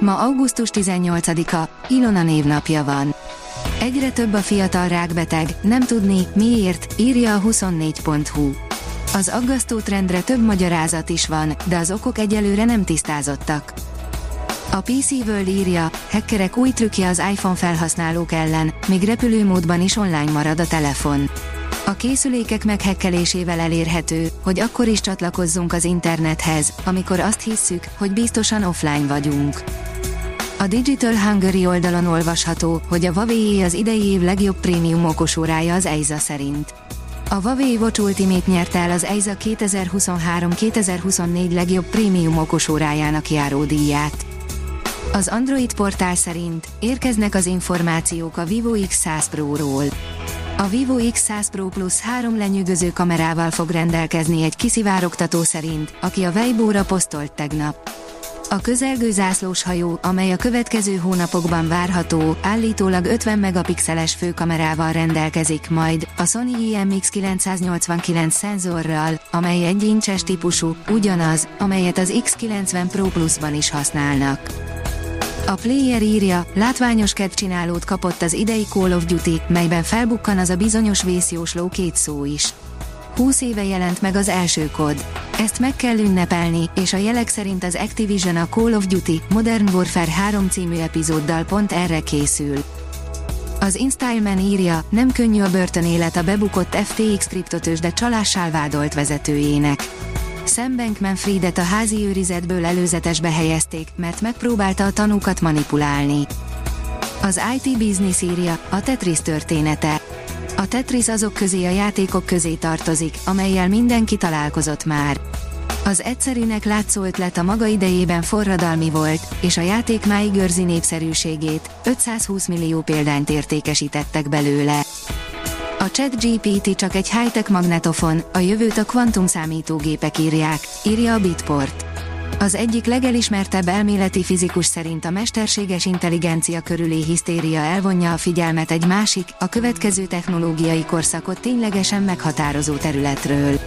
Ma augusztus 18-a, Ilona névnapja van. Egyre több a fiatal rákbeteg, nem tudni, miért, írja a 24.hu. Az aggasztó trendre több magyarázat is van, de az okok egyelőre nem tisztázottak. A PC World írja, hackerek új trükkje az iPhone felhasználók ellen, még repülőmódban is online marad a telefon. A készülékek meghekkelésével elérhető, hogy akkor is csatlakozzunk az internethez, amikor azt hisszük, hogy biztosan offline vagyunk. A Digital Hungary oldalon olvasható, hogy a Huawei az idei év legjobb prémium okosórája az EIZA szerint. A Huawei Watch Ultimate nyerte el az EIZA 2023-2024 legjobb prémium okosórájának járó díját. Az Android portál szerint érkeznek az információk a Vivo X100 Pro-ról. A Vivo X100 Pro Plus három lenyűgöző kamerával fog rendelkezni egy kiszivárogtató szerint, aki a Weibo-ra posztolt tegnap. A közelgő zászlós hajó, amely a következő hónapokban várható, állítólag 50 megapixeles főkamerával rendelkezik majd, a Sony IMX989 szenzorral, amely egy incses típusú, ugyanaz, amelyet az X90 Pro Plus-ban is használnak. A player írja, látványos csinálót kapott az idei Call of Duty, melyben felbukkan az a bizonyos vészjósló két szó is. 20 éve jelent meg az első kod. Ezt meg kell ünnepelni, és a jelek szerint az Activision a Call of Duty Modern Warfare 3 című epizóddal pont erre készül. Az InStyleman írja, nem könnyű a börtönélet a bebukott FTX kriptotős, de csalással vádolt vezetőjének. Sam Bankman-Friedet a házi őrizetből előzetesbe helyezték, mert megpróbálta a tanúkat manipulálni. Az IT Business írja, a Tetris története. A Tetris azok közé a játékok közé tartozik, amelyel mindenki találkozott már. Az egyszerűnek látszó ötlet a maga idejében forradalmi volt, és a játék máig őrzi népszerűségét, 520 millió példányt értékesítettek belőle. A ChatGPT csak egy high-tech magnetofon, a jövőt a kvantum számítógépek írják, írja a Bitport. Az egyik legelismertebb elméleti fizikus szerint a mesterséges intelligencia körüli hisztéria elvonja a figyelmet egy másik, a következő technológiai korszakot ténylegesen meghatározó területről.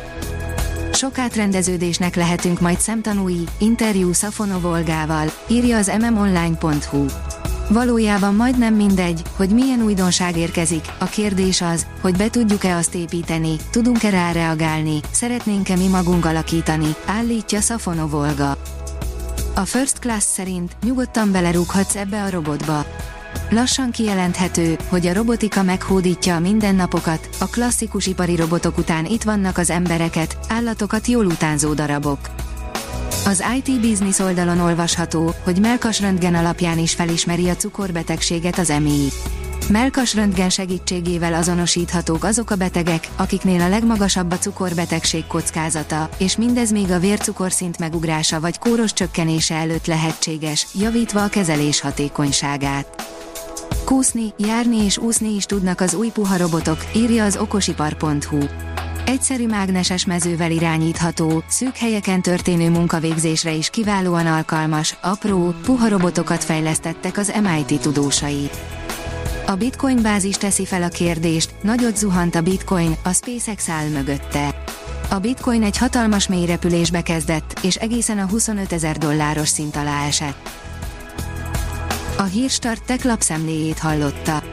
Sok átrendeződésnek lehetünk majd szemtanúi, interjú Szafonov Volgával, írja az mmonline.hu. Valójában majdnem mindegy, hogy milyen újdonság érkezik, a kérdés az, hogy be tudjuk-e azt építeni, tudunk-e rá reagálni, szeretnénk-e mi magunk alakítani, állítja Szafonov Volga. A First Class szerint nyugodtan belerúghatsz ebbe a robotba. Lassan kijelenthető, hogy a robotika meghódítja a mindennapokat, a klasszikus ipari robotok után itt vannak az embereket, állatokat jól utánzó darabok. Az IT Business oldalon olvasható, hogy melkas röntgen alapján is felismeri a cukorbetegséget az EMI. Melkas röntgen segítségével azonosíthatók azok a betegek, akiknél a legmagasabb a cukorbetegség kockázata, és mindez még a vércukorszint megugrása vagy kóros csökkenése előtt lehetséges, javítva a kezelés hatékonyságát. Kúszni, járni és úszni is tudnak az új puha robotok, írja az okosipar.hu. Egyszerű mágneses mezővel irányítható, szűk helyeken történő munkavégzésre is kiválóan alkalmas, apró, puha robotokat fejlesztettek az MIT tudósai. A Bitcoin bázis teszi fel a kérdést, nagyot zuhant a Bitcoin, a SpaceX áll mögötte. A Bitcoin egy hatalmas mély repülésbe kezdett, és egészen a 25 ezer dolláros szint alá esett. A Hírstart tech lapszemléjét hallotta.